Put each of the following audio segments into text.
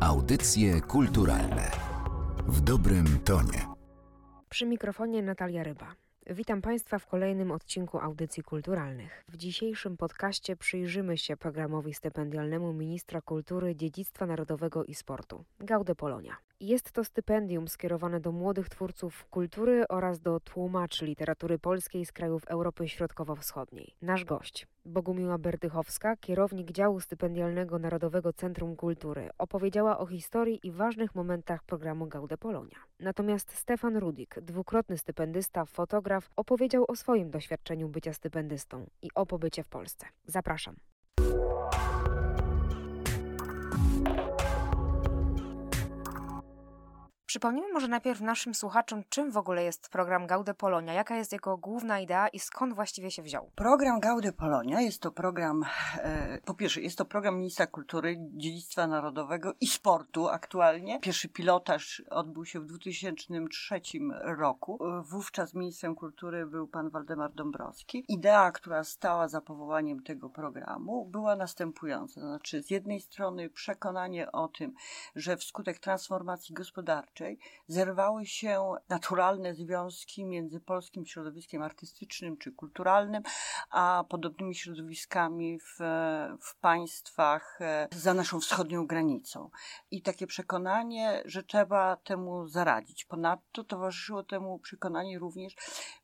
Audycje kulturalne w dobrym tonie. Przy mikrofonie Natalia Ryba. Witam Państwa w kolejnym odcinku Audycji Kulturalnych. W dzisiejszym podcaście przyjrzymy się programowi stypendialnemu Ministra Kultury, Dziedzictwa Narodowego i Sportu Gaude Polonia. Jest to stypendium skierowane do młodych twórców kultury oraz do tłumaczy literatury polskiej z krajów Europy Środkowo-Wschodniej. Nasz gość, Bogumiła Berdychowska, kierownik działu stypendialnego Narodowego Centrum Kultury, opowiedziała o historii i ważnych momentach programu Gaude Polonia. Natomiast Stefan Rudik, dwukrotny stypendysta, fotograf, opowiedział o swoim doświadczeniu bycia stypendystą i o pobycie w Polsce. Zapraszam. Przypomnijmy może najpierw naszym słuchaczom, czym w ogóle jest program Gaude Polonia, jaka jest jego główna idea i skąd właściwie się wziął. Program Gaude Polonia jest to program, e, po pierwsze, jest to program Ministra Kultury, Dziedzictwa Narodowego i Sportu aktualnie. Pierwszy pilotaż odbył się w 2003 roku. Wówczas ministrem kultury był pan Waldemar Dąbrowski. Idea, która stała za powołaniem tego programu, była następująca. Znaczy, z jednej strony przekonanie o tym, że wskutek transformacji gospodarczej, zerwały się naturalne związki między polskim środowiskiem artystycznym czy kulturalnym, a podobnymi środowiskami w, w państwach e, za naszą wschodnią granicą. I takie przekonanie, że trzeba temu zaradzić. Ponadto towarzyszyło temu przekonanie również,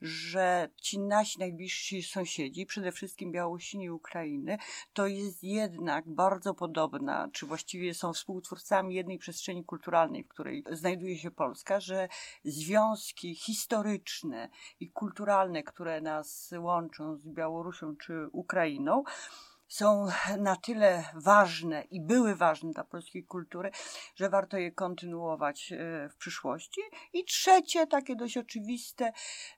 że ci nasi najbliżsi sąsiedzi, przede wszystkim Białorusini i Ukrainy, to jest jednak bardzo podobna, czy właściwie są współtwórcami jednej przestrzeni kulturalnej, w której znajduje znajduje się Polska, że związki historyczne i kulturalne, które nas łączą z Białorusią czy Ukrainą, są na tyle ważne i były ważne dla polskiej kultury, że warto je kontynuować e, w przyszłości. I trzecie, takie dość oczywiste,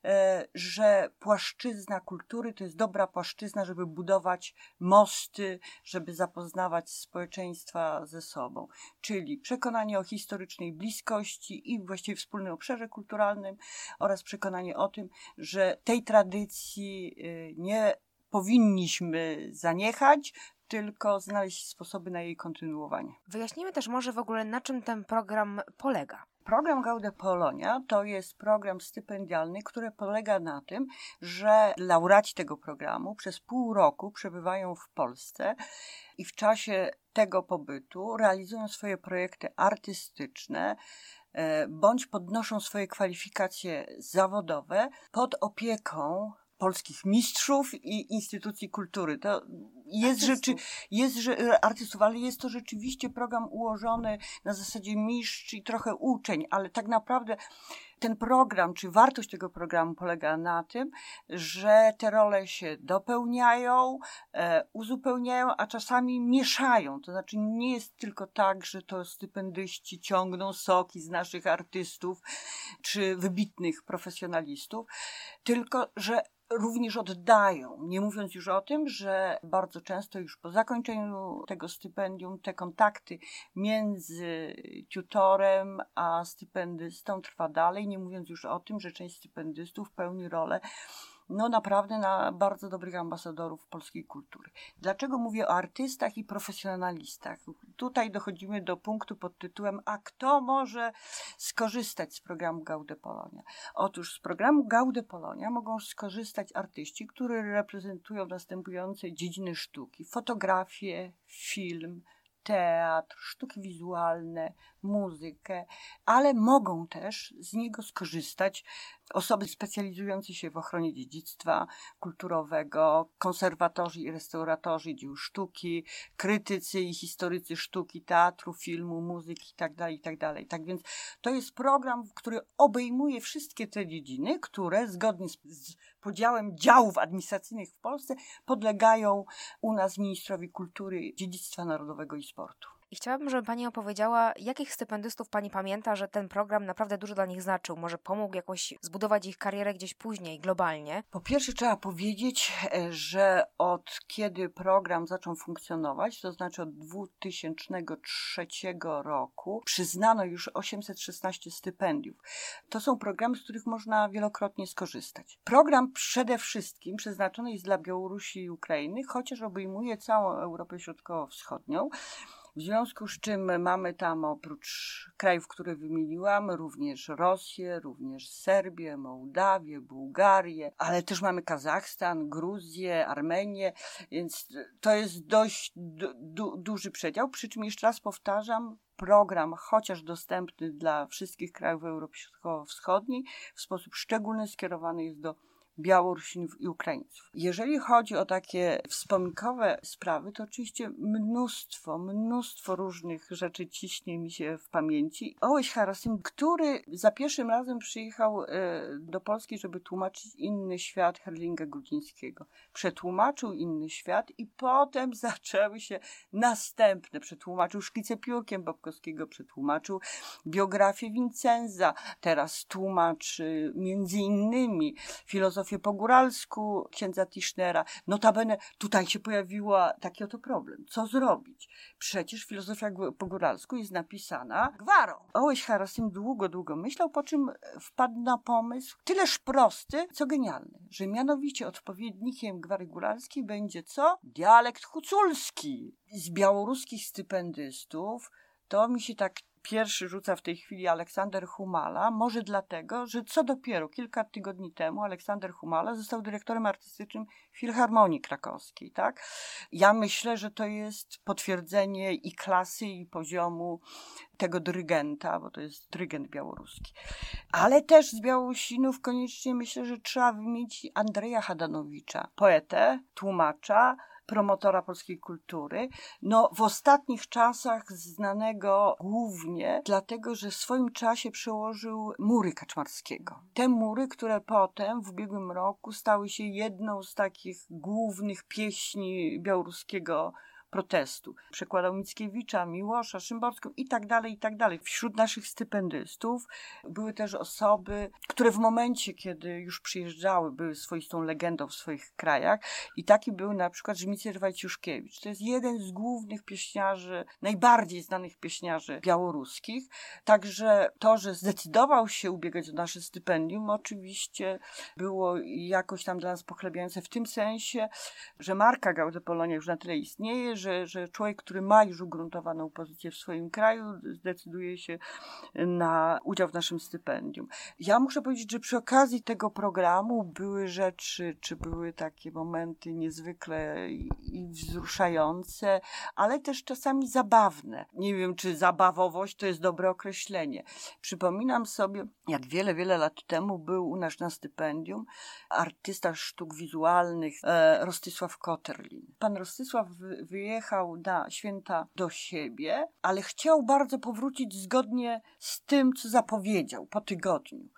e, że płaszczyzna kultury to jest dobra płaszczyzna, żeby budować mosty, żeby zapoznawać społeczeństwa ze sobą. Czyli przekonanie o historycznej bliskości i właściwie wspólnym obszarze kulturalnym oraz przekonanie o tym, że tej tradycji e, nie powinniśmy zaniechać, tylko znaleźć sposoby na jej kontynuowanie. Wyjaśnijmy też może w ogóle, na czym ten program polega. Program Gaude Polonia to jest program stypendialny, który polega na tym, że laureaci tego programu przez pół roku przebywają w Polsce i w czasie tego pobytu realizują swoje projekty artystyczne, e, bądź podnoszą swoje kwalifikacje zawodowe pod opieką polskich mistrzów i instytucji kultury. To jest rzeczy, jest że, artystów, ale jest to rzeczywiście program ułożony na zasadzie mistrz i trochę uczeń, ale tak naprawdę ten program, czy wartość tego programu polega na tym, że te role się dopełniają, e, uzupełniają, a czasami mieszają. To znaczy nie jest tylko tak, że to stypendyści ciągną soki z naszych artystów, czy wybitnych profesjonalistów, tylko że również oddają. Nie mówiąc już o tym, że bardzo często już po zakończeniu tego stypendium te kontakty między tutorem a stypendystą trwa dalej. Nie mówiąc już o tym, że część stypendystów pełni rolę no naprawdę na bardzo dobrych ambasadorów polskiej kultury. Dlaczego mówię o artystach i profesjonalistach? Tutaj dochodzimy do punktu pod tytułem A kto może skorzystać z programu Gaude Polonia? Otóż z programu Gaude Polonia mogą skorzystać artyści, którzy reprezentują następujące dziedziny sztuki: fotografię, film, teatr, sztuki wizualne, muzykę, ale mogą też z niego skorzystać osoby specjalizujące się w ochronie dziedzictwa kulturowego, konserwatorzy i restauratorzy dzieł sztuki, krytycy i historycy sztuki, teatru, filmu, muzyki itd., tak itd. Tak, tak więc to jest program, który obejmuje wszystkie te dziedziny, które zgodnie z, z podziałem działów administracyjnych w Polsce podlegają u nas ministrowi kultury, dziedzictwa narodowego i sportu. I chciałabym, żeby Pani opowiedziała, jakich stypendystów Pani pamięta, że ten program naprawdę dużo dla nich znaczył, może pomógł jakoś zbudować ich karierę gdzieś później, globalnie? Po pierwsze trzeba powiedzieć, e, że od kiedy program zaczął funkcjonować, to znaczy od 2003 roku, przyznano już 816 stypendiów. To są programy, z których można wielokrotnie skorzystać. Program przede wszystkim przeznaczony jest dla Białorusi i Ukrainy, chociaż obejmuje całą Europę Środkowo-Wschodnią W związku z czym mamy tam oprócz krajów, które wymieniłam, również Rosję, również Serbię, Mołdawię, Bułgarię, ale też mamy Kazachstan, Gruzję, Armenię, więc to jest dość du du duży przedział. Przy czym jeszcze raz powtarzam, program, chociaż dostępny dla wszystkich krajów Europy Środkowo-Wschodniej, w sposób szczególny skierowany jest do Białorusinów i Ukraińców. Jeżeli chodzi o takie wspominkowe sprawy, to oczywiście mnóstwo, mnóstwo różnych rzeczy ciśnie mi się w pamięci. Ołeś Harasim, który za pierwszym razem przyjechał e, do Polski, żeby tłumaczyć inny świat Herlinga Grudzińskiego. Przetłumaczył inny świat i potem zaczęły się następne. Przetłumaczył szkice piórkiem Bobkowskiego, przetłumaczył biografię Vincenza, teraz tłumaczy między innymi filozofię po góralsku księdza Tischnera. Notabene tutaj się pojawił taki oto problem. Co zrobić? Przecież filozofia po góralsku jest napisana gwarą. Ołeś Harasim długo, długo myślał, po czym wpadł na pomysł tyleż prosty, co genialny, że mianowicie odpowiednikiem gwary góralskiej będzie co? Dialekt huculski. Z białoruskich stypendystów to mi się tak pierwszy rzuca w tej chwili Aleksander Humala, może dlatego, że co dopiero kilka tygodni temu Aleksander Humala został dyrektorem artystycznym Filharmonii Krakowskiej, tak? Ja myślę, że to jest potwierdzenie i klasy, i poziomu tego dyrygenta, bo to jest dyrygent białoruski. Ale też z Białorusinów koniecznie myślę, że trzeba wymienić Andrzeja Hadanowicza, poetę, tłumacza, promotora polskiej kultury. No, w ostatnich czasach znanego głównie dlatego, że w swoim czasie przełożył mury Kaczmarskiego. Te mury, które potem w ubiegłym roku stały się jedną z takich głównych pieśni białoruskiego protestu. Przekładał Mickiewicza, Miłosza, Szymborską i tak dalej, i tak dalej. Wśród naszych stypendystów były też osoby, które w momencie, kiedy już przyjeżdżały, były swoistą legendą w swoich krajach i taki był na przykład Żmicjer Wajciuszkiewicz. To jest jeden z głównych pieśniarzy, najbardziej znanych pieśniarzy białoruskich. Także to, że zdecydował się ubiegać o nasze stypendium, oczywiście było jakoś tam dla nas pochlebiające w tym sensie, że marka Gaude Polonia już na tyle istnieje, że, że człowiek, który ma już ugruntowaną pozycję w swoim kraju, zdecyduje się na udział w naszym stypendium. Ja muszę powiedzieć, że przy okazji tego programu były rzeczy, czy były takie momenty niezwykle i wzruszające, ale też czasami zabawne. Nie wiem, czy zabawowość to jest dobre określenie. Przypominam sobie, jak wiele, wiele lat temu był u nas na stypendium artysta sztuk wizualnych e, Rostysław Koterlin. Pan Rostysław wyjechał wyjechał na święta do siebie, ale chciał bardzo powrócić zgodnie z tym, co zapowiedział po tygodniu.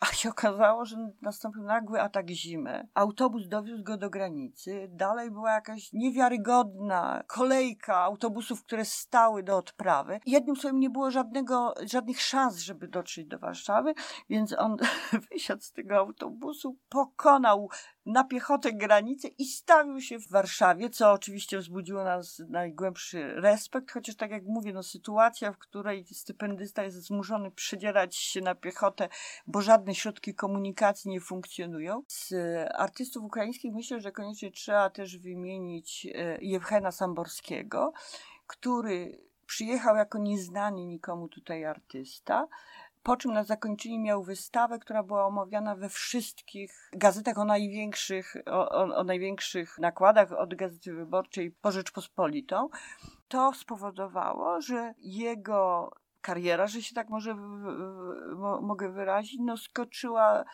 A się okazało, że nastąpił nagły atak zimy. Autobus dowiózł go do granicy. Dalej była jakaś niewiarygodna kolejka autobusów, które stały do odprawy. Jednym słowem nie było żadnego, żadnych szans, żeby dotrzeć do Warszawy, więc on wysiadł z tego autobusu, pokonał na piechotę granicę i stawił się w Warszawie, co oczywiście wzbudziło nas najgłębszy respekt, chociaż tak jak mówię, no sytuacja, w której stypendysta jest zmuszony przedzierać się na piechotę, bo żadne środki komunikacji nie funkcjonują. Z artystów ukraińskich myślę, że koniecznie trzeba też wymienić e, Jewchena Samborskiego, który przyjechał jako nieznany nikomu tutaj artysta, po czym na zakończenie miał wystawę, która była omawiana we wszystkich gazetach o największych, o, o, o największych nakładach, od Gazety Wyborczej po Rzeczpospolitą. To spowodowało, że jego kariera, że się tak może mogę wyrazić, no skoczyła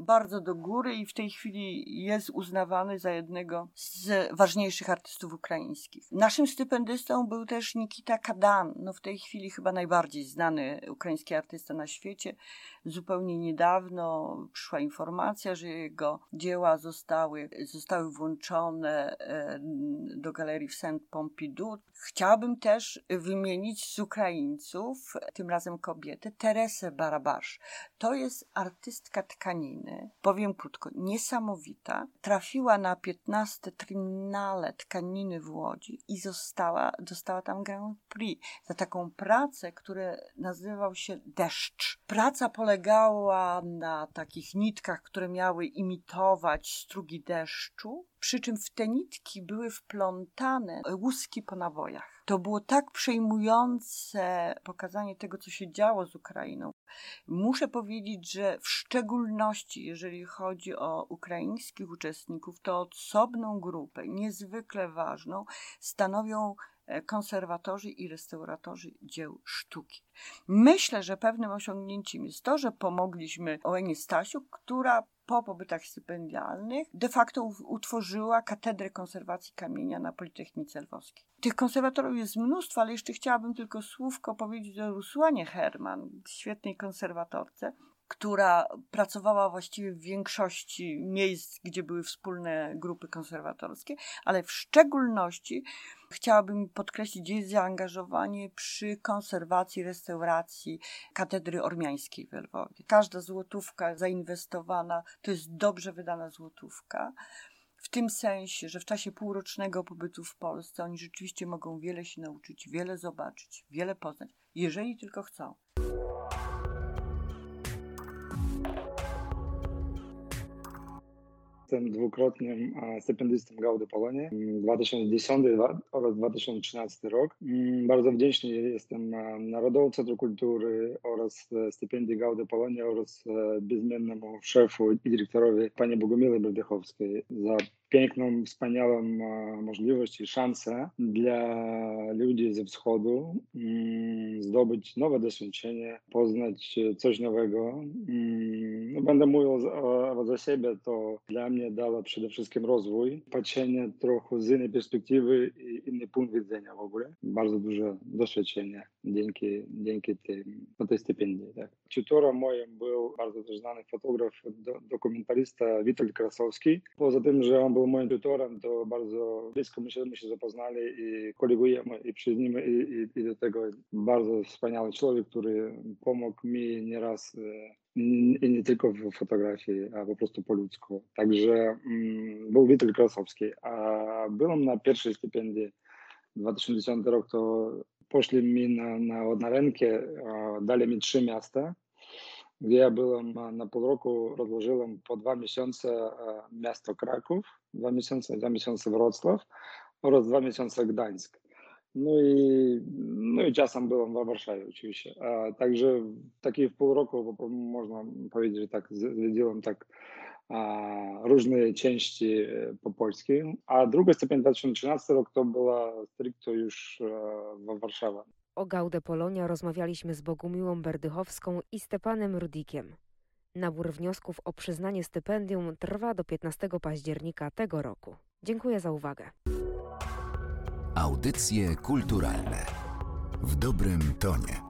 bardzo do góry i w tej chwili jest uznawany za jednego z ważniejszych artystów ukraińskich. Naszym stypendystą był też Nikita Kadan, no w tej chwili chyba najbardziej znany ukraiński artysta na świecie. Zupełnie niedawno przyszła informacja, że jego dzieła zostały, zostały włączone e, do galerii w Saint-Pompidou. Chciałabym też wymienić z Ukraińców, tym razem kobietę, Teresę Barabasz. To jest artystka tkaniny, powiem krótko, niesamowita. Trafiła na 15 Triennale tkaniny w Łodzi i została, dostała tam Grand Prix za taką pracę, która nazywał się Deszcz. Praca polegała na takich nitkach, które miały imitować strugi deszczu przy czym w te nitki były wplątane łuski po nabojach. To było tak przejmujące pokazanie tego, co się działo z Ukrainą. Muszę powiedzieć, że w szczególności jeżeli chodzi o ukraińskich uczestników, to osobną grupę, niezwykle ważną, stanowią e, konserwatorzy i restauratorzy dzieł sztuki. Myślę, że pewnym osiągnięciem jest to, że pomogliśmy Ołenie Stasiu, która po pobytach stypendialnych de facto utworzyła Katedrę Konserwacji Kamienia na Politechnice Lwowskiej. Tych konserwatorów jest mnóstwo, ale jeszcze chciałabym tylko słówko powiedzieć o Rusłanie Herman, świetnej konserwatorce, która pracowała właściwie w większości miejsc, gdzie były wspólne grupy konserwatorskie, ale w szczególności chciałabym podkreślić jej zaangażowanie przy konserwacji, restauracji katedry ormiańskiej w Lwowie. Każda złotówka zainwestowana to jest dobrze wydana złotówka. W tym sensie, że w czasie półrocznego pobytu w Polsce oni rzeczywiście mogą wiele się nauczyć, wiele zobaczyć, wiele poznać, jeżeli tylko chcą. Jestem dwukrotnym stypendystą Gaudy Polonie 2010 oraz 2013 rok. Mm, bardzo wdzięczny jestem Narodowemu Centrum Kultury oraz e, stypendii Gaudy Polonie oraz e, bezmiennemu szefu i dyrektorowi pani Bogomile Berdechowskiej za piękną, wspaniałą możliwość i szansę dla ludzi ze wschodu mm, zdobyć nowe doświadczenie, poznać coś nowego. Mm, no, będę mówił za, siebie, to dla mnie dało przede wszystkim rozwój, patrzenie trochę z innej perspektywy i inny punkt widzenia w ogóle. Bardzo duże doświadczenie dzięki, dzięki tym, no, tej stypendii. Tak. Tutorem moim był bardzo znany fotograf, do, dokumentarysta Witold Krasowski. Poza tym, że on był moim tutorem, to bardzo blisko myśmy się, zapoznali i kolegujemy i przy nim i, i, i do tego bardzo wspaniały człowiek, który pomógł mi nieraz e, i nie tylko w fotografii, a po prostu po ludzku. Także mm, był Witold Krasowski, a byłem na pierwszej stypendii 2010 rok, to poszli mi na, na, na dali mi trzy miasta ja byłem na pół roku, rozłożyłem po dwa miesiące miasto Kraków, dwa miesiące, dwa miesiące Wrocław oraz dwa miesiące Gdańsk. No i, no i czasem byłem w Warszawie oczywiście. A, także taki w pół roku można powiedzieć, że tak zwiedziłem tak a, różne części po polskiej. A druga stypendia 2013 rok to była stricte już e, w Warszawie. O Gaudę Polonia rozmawialiśmy z Bogumiłą Berdychowską i Stepanem Rudikiem. Nabór wniosków o przyznanie stypendium trwa do 15 października tego roku. Dziękuję za uwagę. Audycje kulturalne w dobrym tonie.